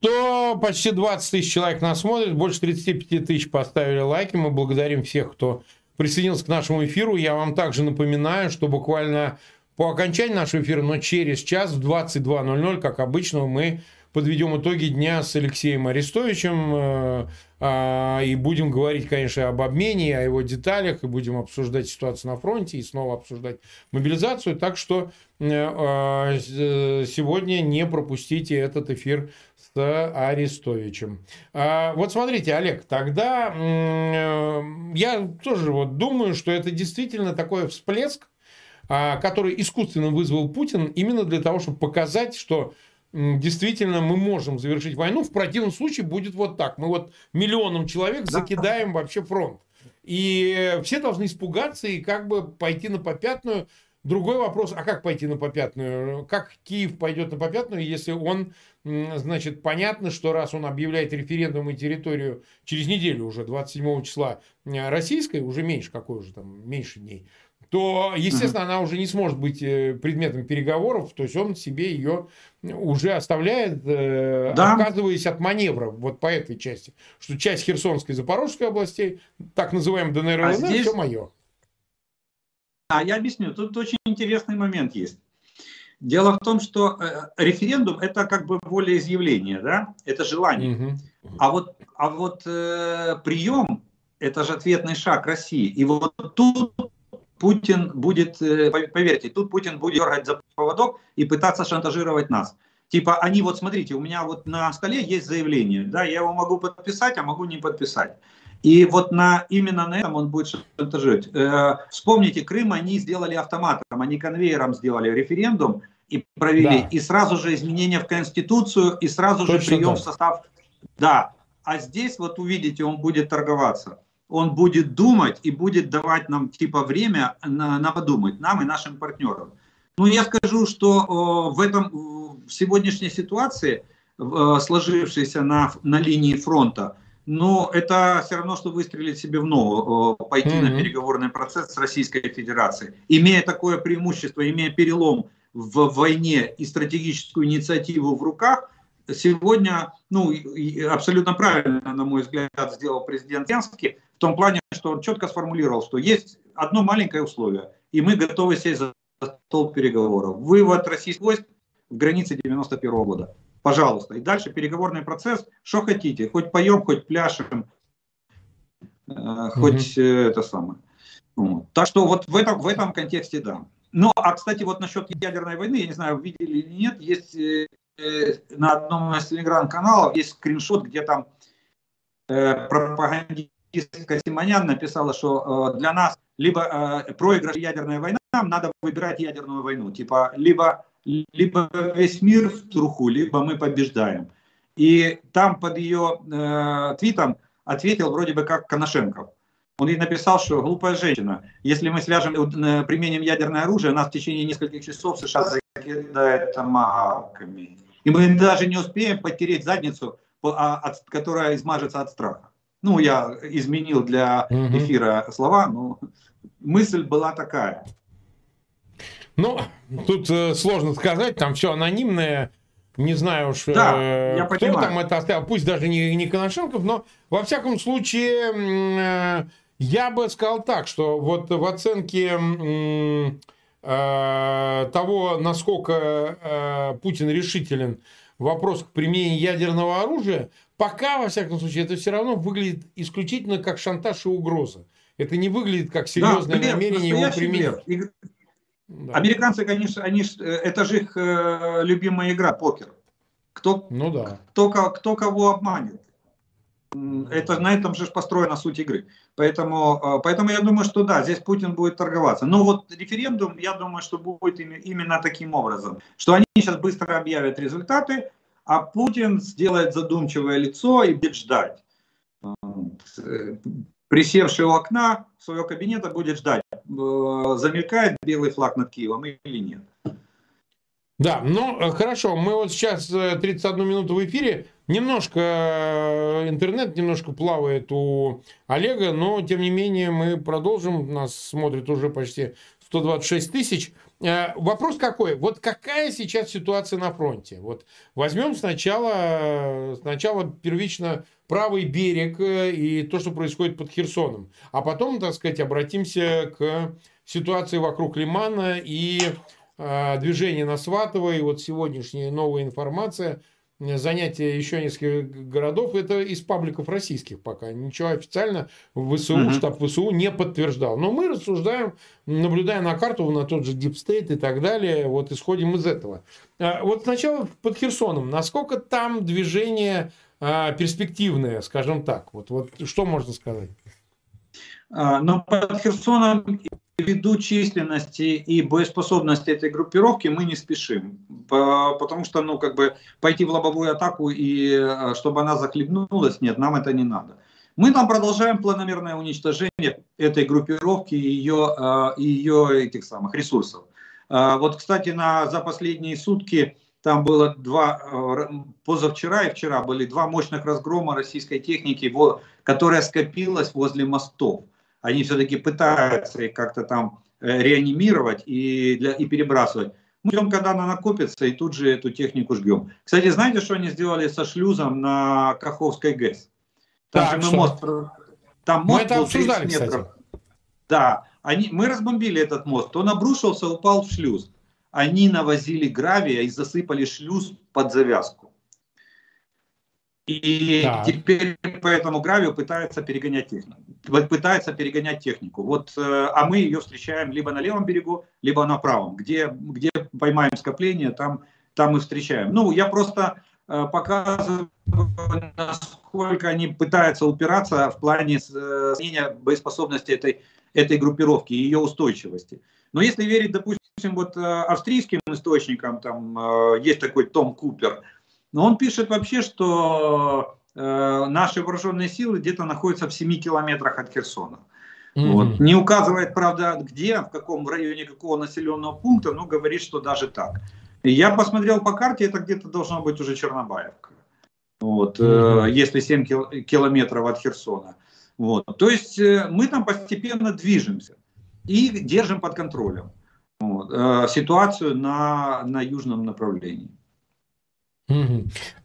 То почти 20 тысяч человек нас смотрит, больше 35 тысяч поставили лайки. Мы благодарим всех, кто присоединился к нашему эфиру. Я вам также напоминаю, что буквально по окончании нашего эфира, но через час в 22.00, как обычно, мы подведем итоги дня с Алексеем Арестовичем э, а, и будем говорить, конечно, об обмене, о его деталях, и будем обсуждать ситуацию на фронте, и снова обсуждать мобилизацию. Так что э, а, сегодня не пропустите этот эфир с Арестовичем. А, вот смотрите, Олег, тогда э, я тоже вот думаю, что это действительно такой всплеск, который искусственно вызвал Путин именно для того, чтобы показать, что действительно мы можем завершить войну. В противном случае будет вот так. Мы вот миллионом человек закидаем вообще фронт. И все должны испугаться и как бы пойти на попятную. Другой вопрос, а как пойти на попятную? Как Киев пойдет на попятную, если он, значит, понятно, что раз он объявляет референдум и территорию через неделю уже, 27 числа, российской, уже меньше, какой уже там, меньше дней, то, естественно, она уже не сможет быть э, предметом переговоров, то есть он себе ее уже оставляет, э, да. отказываясь от маневра вот по этой части, что часть Херсонской и Запорожской областей, так называемый ДНР, а здесь... все мое. А я объясню, тут очень интересный момент есть. Дело в том, что э, референдум это как бы волеизъявление, да, это желание. Угу. А вот, а вот э, прием это же ответный шаг России. И вот тут Путин будет, э, поверьте, тут Путин будет дергать за поводок и пытаться шантажировать нас. Типа, они вот, смотрите, у меня вот на столе есть заявление, да, я его могу подписать, а могу не подписать. И вот на, именно на этом он будет шантажировать. Э, вспомните, Крым они сделали автоматом, они конвейером сделали референдум и провели. Да. И сразу же изменения в Конституцию, и сразу Точно же прием так. в состав. Да, а здесь вот увидите, он будет торговаться он будет думать и будет давать нам типа время на, на подумать, нам и нашим партнерам. Ну, я скажу, что э, в этом в сегодняшней ситуации, э, сложившейся на, на линии фронта, но это все равно, что выстрелить себе в ногу, э, пойти mm-hmm. на переговорный процесс с Российской Федерацией. Имея такое преимущество, имея перелом в войне и стратегическую инициативу в руках, сегодня, ну, абсолютно правильно, на мой взгляд, сделал президент Зеленский, в том плане, что он четко сформулировал, что есть одно маленькое условие, и мы готовы сесть за стол переговоров. Вывод российских войск в границе 91 -го года. Пожалуйста. И дальше переговорный процесс. Что хотите. Хоть поем, хоть пляшем. Э, хоть mm-hmm. это самое. Вот. Так что вот в этом, в этом контексте да. Ну, а, кстати, вот насчет ядерной войны, я не знаю, видели или нет, есть э, на одном из телеграм-каналов есть скриншот, где там э, пропагандист Симонян написала, что э, для нас либо э, проигрыш ядерная война, нам надо выбирать ядерную войну. Типа либо, либо весь мир в труху, либо мы побеждаем. И там под ее э, твитом ответил вроде бы как Коношенков. Он ей написал, что глупая женщина, если мы свяжем, э, применим ядерное оружие, нас в течение нескольких часов США закидает томагавками. И мы даже не успеем потереть задницу а, которая измажется от страха. Ну, я изменил для эфира слова, но мысль была такая. Ну, тут э, сложно сказать, там все анонимное. Не знаю уж, да, э, я кто понимаю. там это оставил, пусть даже не, не Коношенков, но во всяком случае э, я бы сказал так, что вот в оценке э, того, насколько э, Путин решителен в вопросах применения ядерного оружия, пока, во всяком случае, это все равно выглядит исключительно как шантаж и угроза. Это не выглядит как серьезное да, намерение его применить. Да. Американцы, конечно, они, э, это же их э, любимая игра, покер. Кто, ну да. кто, кто кого обманет. Это на этом же построена суть игры. Поэтому, э, поэтому я думаю, что да, здесь Путин будет торговаться. Но вот референдум, я думаю, что будет именно таким образом, что они сейчас быстро объявят результаты, а Путин сделает задумчивое лицо и будет ждать. Э, присевший у окна своего кабинета будет ждать, э, замелькает белый флаг над Киевом или нет. Да, ну э, хорошо, мы вот сейчас 31 э, минуту в эфире, немножко интернет немножко плавает у Олега, но тем не менее мы продолжим, нас смотрит уже почти 126 тысяч. Вопрос какой? Вот какая сейчас ситуация на фронте? Вот возьмем сначала, сначала первично правый берег э, и то, что происходит под Херсоном. А потом, так сказать, обратимся к ситуации вокруг Лимана и э, движение на Сватово. И вот сегодняшняя новая информация – занятие еще нескольких городов, это из пабликов российских пока. Ничего официально в ВСУ, угу. штаб ВСУ не подтверждал. Но мы рассуждаем, наблюдая на карту, на тот же Deep State и так далее, вот исходим из этого. А, вот сначала под Херсоном. Насколько там движение а, перспективное, скажем так? Вот, вот что можно сказать? А, но под Херсоном ввиду численности и боеспособности этой группировки мы не спешим, потому что, ну, как бы пойти в лобовую атаку и э, чтобы она захлебнулась, нет, нам это не надо. Мы там продолжаем планомерное уничтожение этой группировки и ее, э, и ее этих самых ресурсов. Э, вот, кстати, на, за последние сутки там было два, позавчера и вчера были два мощных разгрома российской техники, которая скопилась возле мостов они все-таки пытаются их как-то там э, реанимировать и, для, и перебрасывать. Мы ждем, когда она накопится, и тут же эту технику жгем. Кстати, знаете, что они сделали со шлюзом на Каховской ГЭС? Там так, же мы мост, там мост мы это 30 метров. Кстати. Да, они, мы разбомбили этот мост. Он обрушился, упал в шлюз. Они навозили гравия и засыпали шлюз под завязку. И так. теперь по этому гравию пытается перегонять технику. Пытается перегонять технику. Вот, э, а мы ее встречаем либо на левом берегу, либо на правом. Где, где поймаем скопление, там, там мы встречаем. Ну, я просто э, показываю, насколько они пытаются упираться в плане э, снижения боеспособности этой, этой группировки и ее устойчивости. Но если верить, допустим, вот австрийским источникам, там есть такой Том Купер – но он пишет вообще, что э, наши вооруженные силы где-то находятся в 7 километрах от Херсона. Mm-hmm. Вот. Не указывает, правда, где, в каком районе какого населенного пункта, но говорит, что даже так. И я посмотрел по карте, это где-то должно быть уже Чернобаевка. Вот, mm-hmm. э, если 7 кил- километров от Херсона. Вот. То есть э, мы там постепенно движемся и держим под контролем вот, э, ситуацию на, на южном направлении.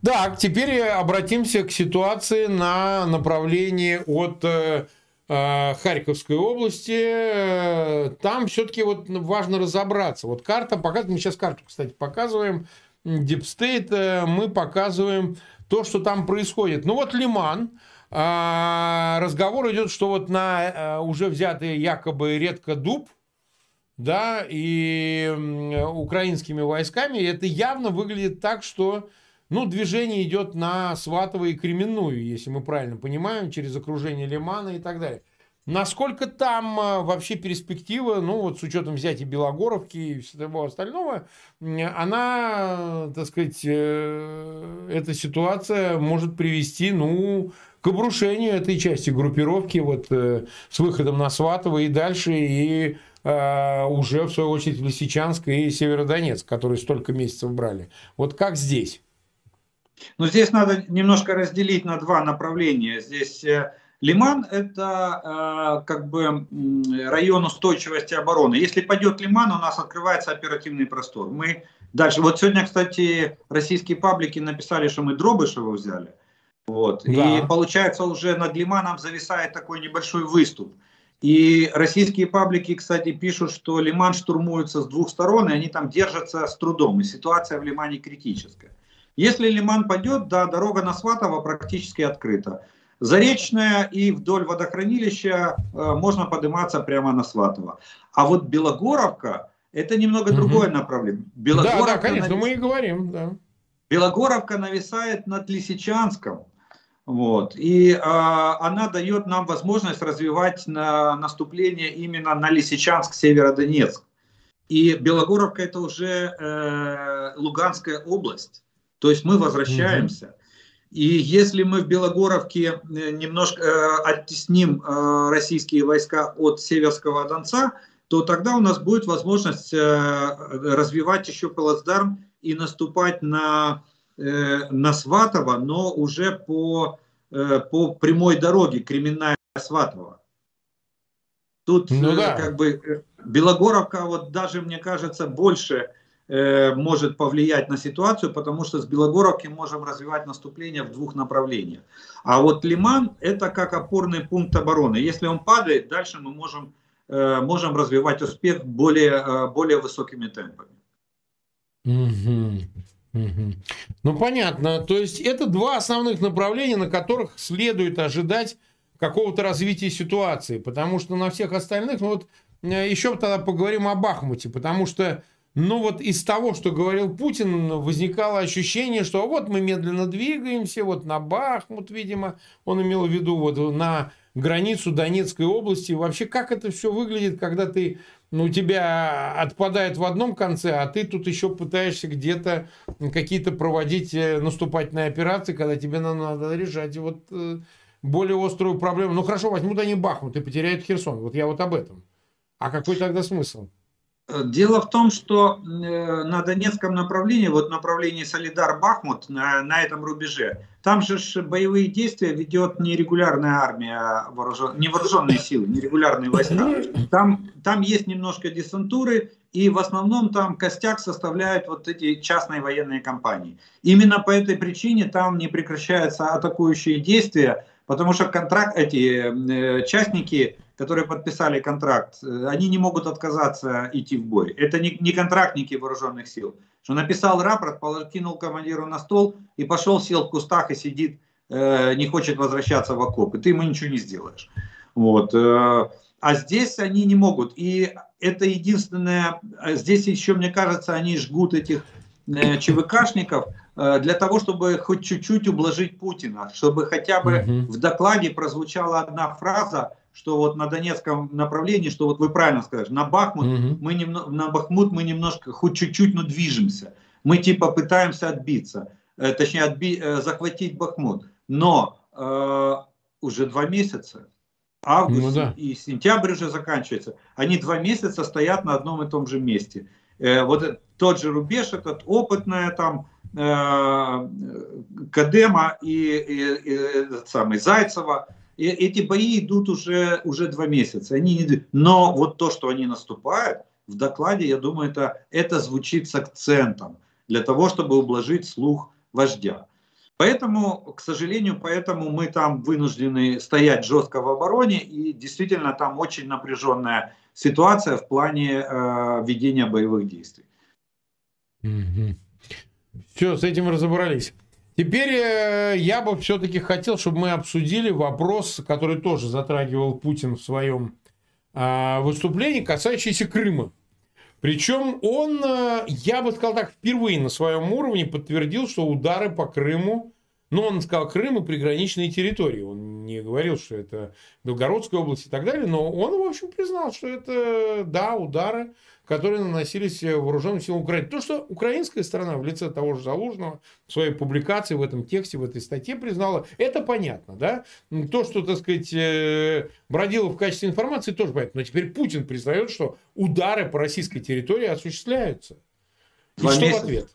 Да, теперь обратимся к ситуации на направлении от э, э, Харьковской области. Там все-таки вот важно разобраться. Вот карта показывает, мы сейчас карту, кстати, показываем, State, э, мы показываем то, что там происходит. Ну вот Лиман, разговор идет, что вот на уже взятый якобы редко дуб, да, и украинскими войсками, это явно выглядит так, что ну, движение идет на Сватово и Кременную, если мы правильно понимаем, через окружение Лимана и так далее. Насколько там а, вообще перспектива, ну вот с учетом взятия Белогоровки и всего остального, она, так сказать, э, эта ситуация может привести, ну, к обрушению этой части группировки вот э, с выходом на Сватово и дальше, и уже, в свою очередь, Лисичанск и Северодонецк, которые столько месяцев брали. Вот как здесь? Но здесь надо немножко разделить на два направления. Здесь э, Лиман – это э, как бы район устойчивости обороны. Если пойдет Лиман, у нас открывается оперативный простор. Мы дальше. Вот сегодня, кстати, российские паблики написали, что мы Дробышева взяли. Вот. Да. И получается уже над Лиманом зависает такой небольшой выступ. И российские паблики, кстати, пишут, что Лиман штурмуется с двух сторон, и они там держатся с трудом. И ситуация в Лимане критическая. Если Лиман пойдет, да, дорога на Сватово практически открыта. Заречная и вдоль водохранилища э, можно подниматься прямо на Сватово. А вот Белогоровка это немного угу. другое направление. Белогоровка да, да, конечно, навис... мы и говорим, да. Белогоровка нависает над Лисичанском. Вот. И э, она дает нам возможность развивать на, наступление именно на Лисичанск, Северодонецк. И Белогоровка это уже э, Луганская область. То есть мы возвращаемся. Угу. И если мы в Белогоровке э, немножко э, оттесним э, российские войска от Северского Донца, то тогда у нас будет возможность э, развивать еще плацдарм и наступать на, э, на Сватово, но уже по, э, по прямой дороге Кременная Сватово. Тут ну, э, да. как бы э, Белогоровка, вот даже мне кажется, больше Э, может повлиять на ситуацию, потому что с Белогоровки можем развивать наступление в двух направлениях. А вот Лиман это как опорный пункт обороны. Если он падает, дальше мы можем, можем развивать успех более, более высокими темпами. Ну понятно. То есть это два основных направления, на которых следует ожидать какого-то развития ситуации. Потому что на всех остальных, ну вот еще тогда поговорим о Бахмуте, потому что но вот из того, что говорил Путин, возникало ощущение, что вот мы медленно двигаемся, вот на Бахмут, видимо, он имел в виду вот на границу Донецкой области. Вообще, как это все выглядит, когда ты, ну, тебя отпадает в одном конце, а ты тут еще пытаешься где-то какие-то проводить э, наступательные операции, когда тебе надо решать вот э, более острую проблему. Ну, хорошо, возьмут они Бахмут и потеряют Херсон. Вот я вот об этом. А какой тогда смысл? Дело в том, что э, на Донецком направлении, вот направлении Солидар-Бахмут, на, на этом рубеже, там же боевые действия ведет не регулярная армия, вооружен, не вооруженные силы, не регулярные войска. Там, там есть немножко десантуры, и в основном там костяк составляют вот эти частные военные компании. Именно по этой причине там не прекращаются атакующие действия, потому что контракт, эти э, частники которые подписали контракт, э, они не могут отказаться идти в бой. Это не, не контрактники вооруженных сил. Что написал рапорт, кинул командиру на стол и пошел, сел в кустах и сидит, э, не хочет возвращаться в окоп. И ты ему ничего не сделаешь. Вот. А здесь они не могут. И это единственное, здесь еще, мне кажется, они жгут этих ЧВКшников для того, чтобы хоть чуть-чуть ублажить Путина, чтобы хотя бы угу. в докладе прозвучала одна фраза, что вот на Донецком направлении, что вот вы правильно сказали, на Бахмут угу. мы немного, на Бахмут мы немножко, хоть чуть-чуть, но движемся. Мы типа пытаемся отбиться, э, точнее отби, э, захватить Бахмут. Но э, уже два месяца, август ну, да. и сентябрь уже заканчивается, они два месяца стоят на одном и том же месте. Э, вот тот же рубеж, этот опытная там э, Кадема и, и, и этот самый Зайцева, и эти бои идут уже, уже два месяца. Они не... Но вот то, что они наступают, в докладе, я думаю, это, это звучит с акцентом для того, чтобы ублажить слух вождя. Поэтому, к сожалению, поэтому мы там вынуждены стоять жестко в обороне, и действительно там очень напряженная ситуация в плане э, ведения боевых действий. Все, с этим разобрались. Теперь э, я бы все-таки хотел, чтобы мы обсудили вопрос, который тоже затрагивал Путин в своем э, выступлении, касающийся Крыма. Причем он, э, я бы сказал так, впервые на своем уровне подтвердил, что удары по Крыму, ну, он сказал Крым и приграничные территории. Он не говорил, что это Белгородская область и так далее, но он, в общем, признал, что это, да, удары которые наносились э, вооруженным силам Украины. То, что украинская сторона в лице того же Залужного в своей публикации, в этом тексте, в этой статье признала, это понятно. Да? То, что, так сказать, э, бродило в качестве информации, тоже понятно. Но теперь Путин признает, что удары по российской территории осуществляются. Два И что месяца. в ответ?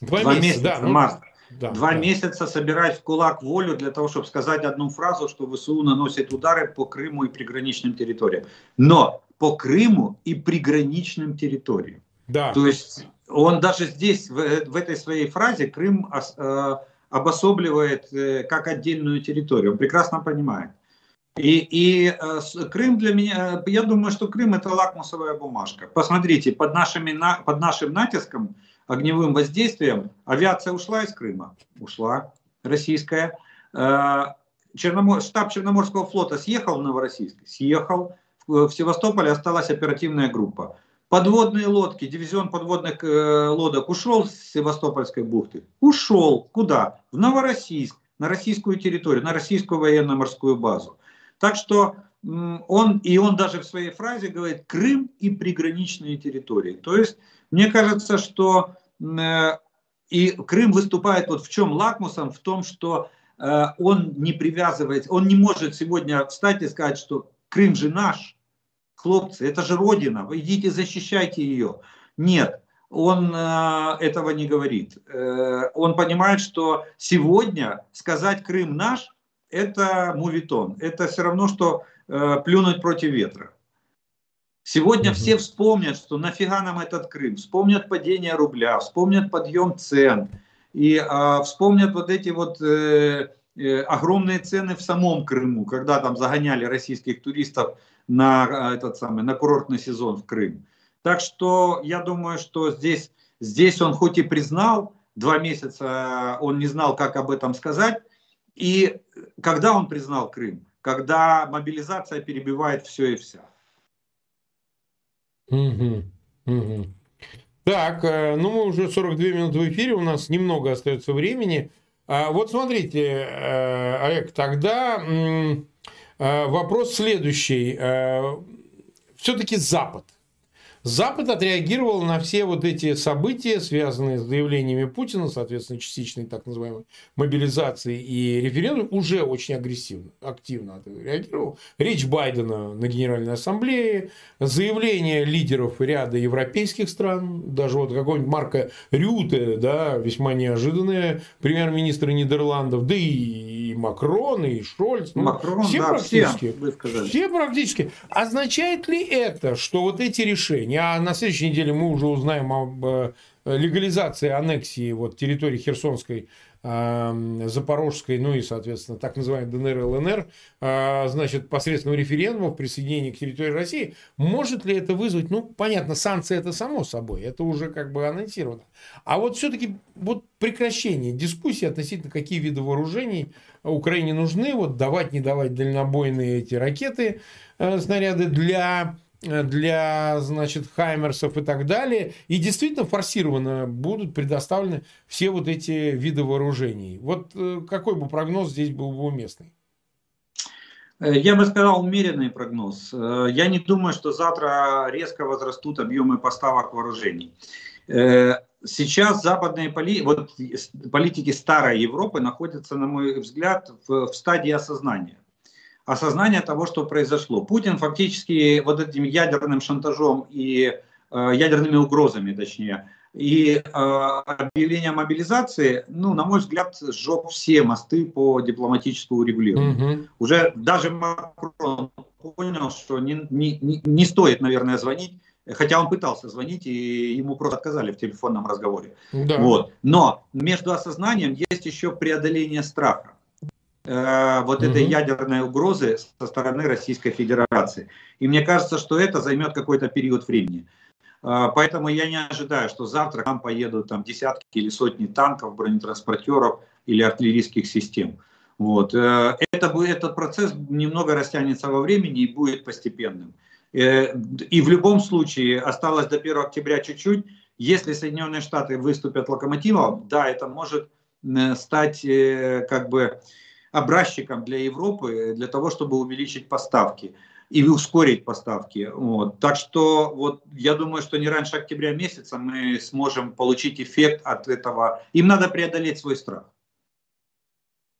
Два, Два месяца, месяца, да. Ну, март. Да, Два да. месяца собирать в кулак волю для того, чтобы сказать одну фразу, что ВСУ наносит удары по Крыму и приграничным территориям. Но по Крыму и приграничным территориям. Да. То есть он даже здесь, в, в этой своей фразе, Крым э, обособливает э, как отдельную территорию. Он прекрасно понимает. И, и э, Крым для меня, я думаю, что Крым это лакмусовая бумажка. Посмотрите, под, нашими, под нашим натиском, огневым воздействием, авиация ушла из Крыма, ушла, российская. Черномор, штаб Черноморского флота съехал в Новороссийск, съехал. В Севастополе осталась оперативная группа. Подводные лодки, дивизион подводных э, лодок ушел с Севастопольской бухты? Ушел. Куда? В Новороссийск, на российскую территорию, на российскую военно-морскую базу. Так что он, и он даже в своей фразе говорит Крым и приграничные территории. То есть, мне кажется, что э, и Крым выступает вот в чем лакмусом, в том, что э, он не привязывается, он не может сегодня встать и сказать, что Крым же наш, хлопцы, это же Родина, вы идите защищайте ее. Нет, он э, этого не говорит. Э, он понимает, что сегодня сказать Крым наш, это мувитон. Это все равно, что э, плюнуть против ветра. Сегодня все вспомнят, что нафига нам этот Крым, вспомнят падение рубля, вспомнят подъем цен и э, вспомнят вот эти вот э, э, огромные цены в самом Крыму, когда там загоняли российских туристов на, э, этот самый, на курортный сезон в Крым. Так что я думаю, что здесь, здесь он хоть и признал, два месяца он не знал, как об этом сказать. И когда он признал Крым? Когда мобилизация перебивает все и вся. Угу, угу. Так, э, ну мы уже 42 минуты в эфире, у нас немного остается времени. А вот смотрите, э, Олег, тогда Э, вопрос следующий. Э, Все-таки Запад. Запад отреагировал на все вот эти события, связанные с заявлениями Путина, соответственно, частичной так называемой мобилизации и референдум, уже очень агрессивно, активно отреагировал. Речь Байдена на Генеральной Ассамблее, заявления лидеров ряда европейских стран, даже вот какой-нибудь Марка Рюте, да, весьма неожиданные, премьер-министр Нидерландов, да и Макрон, и Шольц. Ну, Макрон, все да, практически. Все, все практически. Означает ли это, что вот эти решения, а на следующей неделе мы уже узнаем об э, легализации аннексии вот, территории Херсонской, Запорожской, ну и, соответственно, так называемой ДНР, ЛНР, э, значит, посредством референдума присоединения к территории России, может ли это вызвать, ну, понятно, санкции это само собой, это уже как бы анонсировано. А вот все-таки вот прекращение дискуссии относительно какие виды вооружений Украине нужны, вот давать, не давать дальнобойные эти ракеты, снаряды для для, значит, хаймерсов и так далее. И действительно форсированно будут предоставлены все вот эти виды вооружений. Вот э, какой бы прогноз здесь был бы уместный? Э, я бы сказал умеренный прогноз. Э, я не думаю, что завтра резко возрастут объемы поставок вооружений. Сейчас западные поли... вот, политики старой Европы находятся, на мой взгляд, в, в стадии осознания осознание того, что произошло. Путин фактически вот этим ядерным шантажом и э, ядерными угрозами, точнее, и э, объявление мобилизации, ну, на мой взгляд, сжег все мосты по дипломатическому регулированию. Угу. Уже даже Макрон понял, что не, не, не стоит, наверное, звонить, хотя он пытался звонить, и ему просто отказали в телефонном разговоре. Да. Вот. Но между осознанием есть еще преодоление страха э, вот угу. этой ядерной угрозы со стороны Российской Федерации. И мне кажется, что это займет какой-то период времени. Э, поэтому я не ожидаю, что завтра там поедут там, десятки или сотни танков, бронетранспортеров или артиллерийских систем. Вот. Э, это, этот процесс немного растянется во времени и будет постепенным. Э, и в любом случае осталось до 1 октября чуть-чуть. Если Соединенные Штаты выступят локомотивом, да, это может стать как бы образчиком для Европы, для того, чтобы увеличить поставки и ускорить поставки. Вот. Так что вот я думаю, что не раньше октября месяца мы сможем получить эффект от этого. Им надо преодолеть свой страх.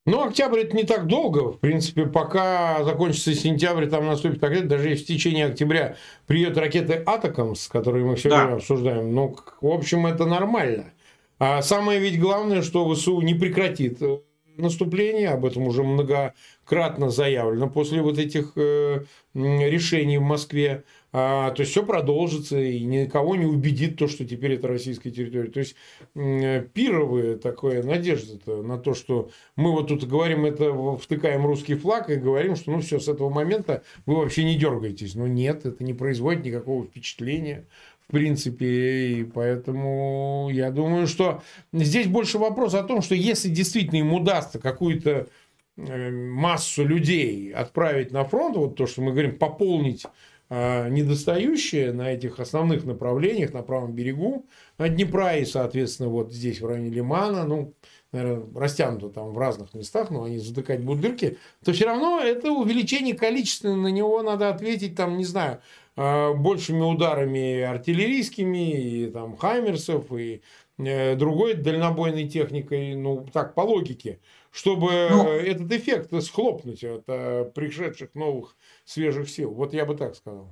Ну, октябрь это не так долго. В принципе, пока закончится сентябрь, там наступит ракета, даже если в течение октября приедут ракеты Атакамс, которые мы сегодня да. обсуждаем, ну, в общем, это нормально. А самое ведь главное, что ВСУ не прекратит э, наступление, об этом уже многократно заявлено после вот этих э, решений в Москве. А, то есть все продолжится и никого не убедит то, что теперь это российская территория. То есть пировая такая надежда на то, что мы вот тут говорим это, втыкаем русский флаг и говорим, что ну все, с этого момента вы вообще не дергаетесь. Но нет, это не производит никакого впечатления в принципе, и поэтому я думаю, что здесь больше вопрос о том, что если действительно им удастся какую-то э, массу людей отправить на фронт, вот то, что мы говорим, пополнить а, недостающие на этих основных направлениях, на правом берегу Днепра и, соответственно, вот здесь в районе Лимана, ну, наверное, растянуто там в разных местах, но они затыкать будут дырки, то все равно это увеличение количества, на него надо ответить, там, не знаю, большими ударами артиллерийскими, и там хаймерсов, и э, другой дальнобойной техникой, ну, так, по логике, чтобы ну, этот эффект схлопнуть от э, пришедших новых свежих сил. Вот я бы так сказал.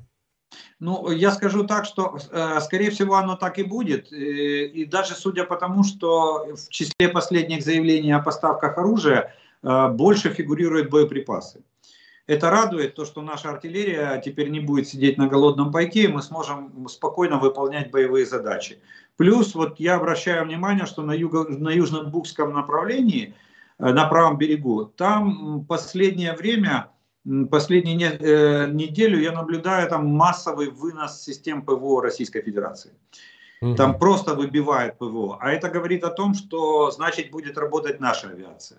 Ну, я скажу так, что, э, скорее всего, оно так и будет. И даже судя по тому, что в числе последних заявлений о поставках оружия больше фигурируют боеприпасы. Это радует, то, что наша артиллерия теперь не будет сидеть на голодном пайке, и мы сможем спокойно выполнять боевые задачи. Плюс, вот я обращаю внимание, что на, юго, на южном Букском направлении, э, на правом берегу, там последнее время, последнюю не, э, неделю я наблюдаю там массовый вынос систем ПВО Российской Федерации. Там просто выбивает ПВО. А это говорит о том, что значит будет работать наша авиация.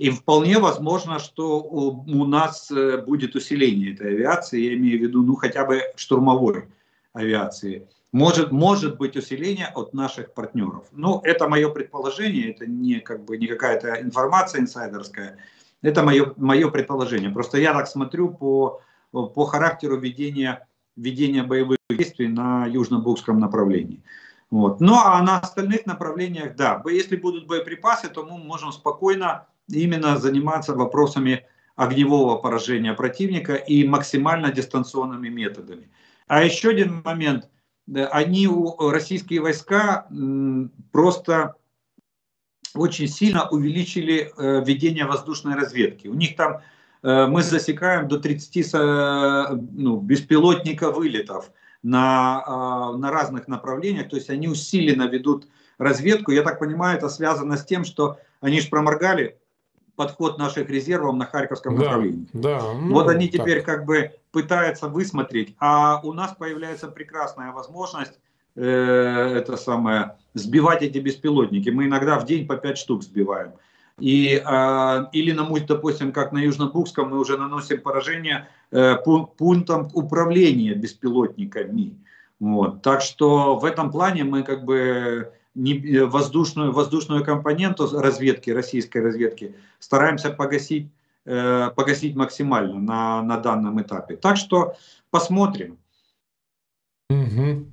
И вполне возможно, что у нас э, будет усиление этой авиации, я имею в виду, ну, хотя бы штурмовой авиации. Может, может быть усиление от наших партнеров. Но это мое предположение, это не, как бы, не какая-то информация инсайдерская, это мое, мое предположение. Просто я так смотрю по, по характеру ведения, ведения боевых действий на южно-букском направлении. Вот. Ну а на остальных направлениях, да, если будут боеприпасы, то мы можем спокойно именно заниматься вопросами огневого поражения противника и максимально дистанционными методами. А еще один момент. Они, российские войска, просто очень сильно увеличили э, ведение воздушной разведки. У них там э, мы засекаем до 30 ну, беспилотников вылетов на, а, на разных направлениях. То есть они усиленно ведут разведку. Я так понимаю, это связано с тем, что они же проморгали подход наших резервов на Харьковском да, направлении. Да, ну, вот они теперь так. как бы пытаются высмотреть, а у нас появляется прекрасная возможность э, это самое сбивать эти беспилотники. Мы иногда в день по 5 штук сбиваем. И, э, или, на допустим, как на Южно-Букском, мы уже наносим поражение э, пунктам управления беспилотниками. Вот. Так что в этом плане мы как бы воздушную, воздушную компоненту разведки, российской разведки, стараемся погасить, э, погасить максимально на, на данном этапе. Так что посмотрим. Угу.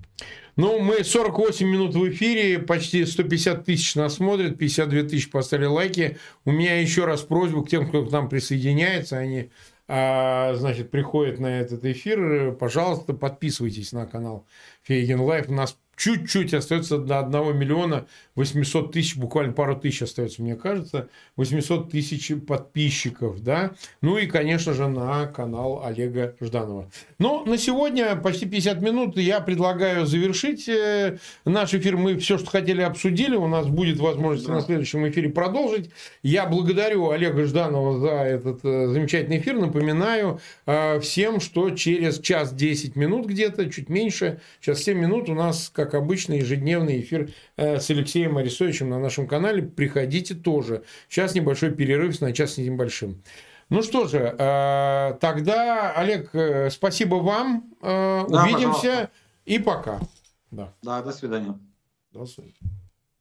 Ну, мы 48 минут в эфире, почти 150 тысяч нас смотрят, 52 тысячи поставили лайки. У меня еще раз просьба к тем, кто к нам присоединяется, они а, значит, приходят на этот эфир, пожалуйста, подписывайтесь на канал Фейгин Live. У нас чуть-чуть остается до 1 миллиона 800 тысяч, буквально пару тысяч остается, мне кажется, 800 тысяч подписчиков, да, ну и, конечно же, на канал Олега Жданова. Но на сегодня почти 50 минут я предлагаю завершить э, наш эфир. Мы все, что хотели, обсудили, у нас будет возможность да. на следующем эфире продолжить. Я благодарю Олега Жданова за этот э, замечательный эфир, напоминаю э, всем, что через час 10 минут где-то, чуть меньше, сейчас 7 минут у нас, как как обычно, ежедневный эфир э, с Алексеем Арисовичем на нашем канале. Приходите тоже. Сейчас небольшой перерыв на час небольшим. Ну что же, э, тогда, Олег, э, спасибо вам. Да, Увидимся пожалуйста. и пока. Да. да, до свидания. До свидания.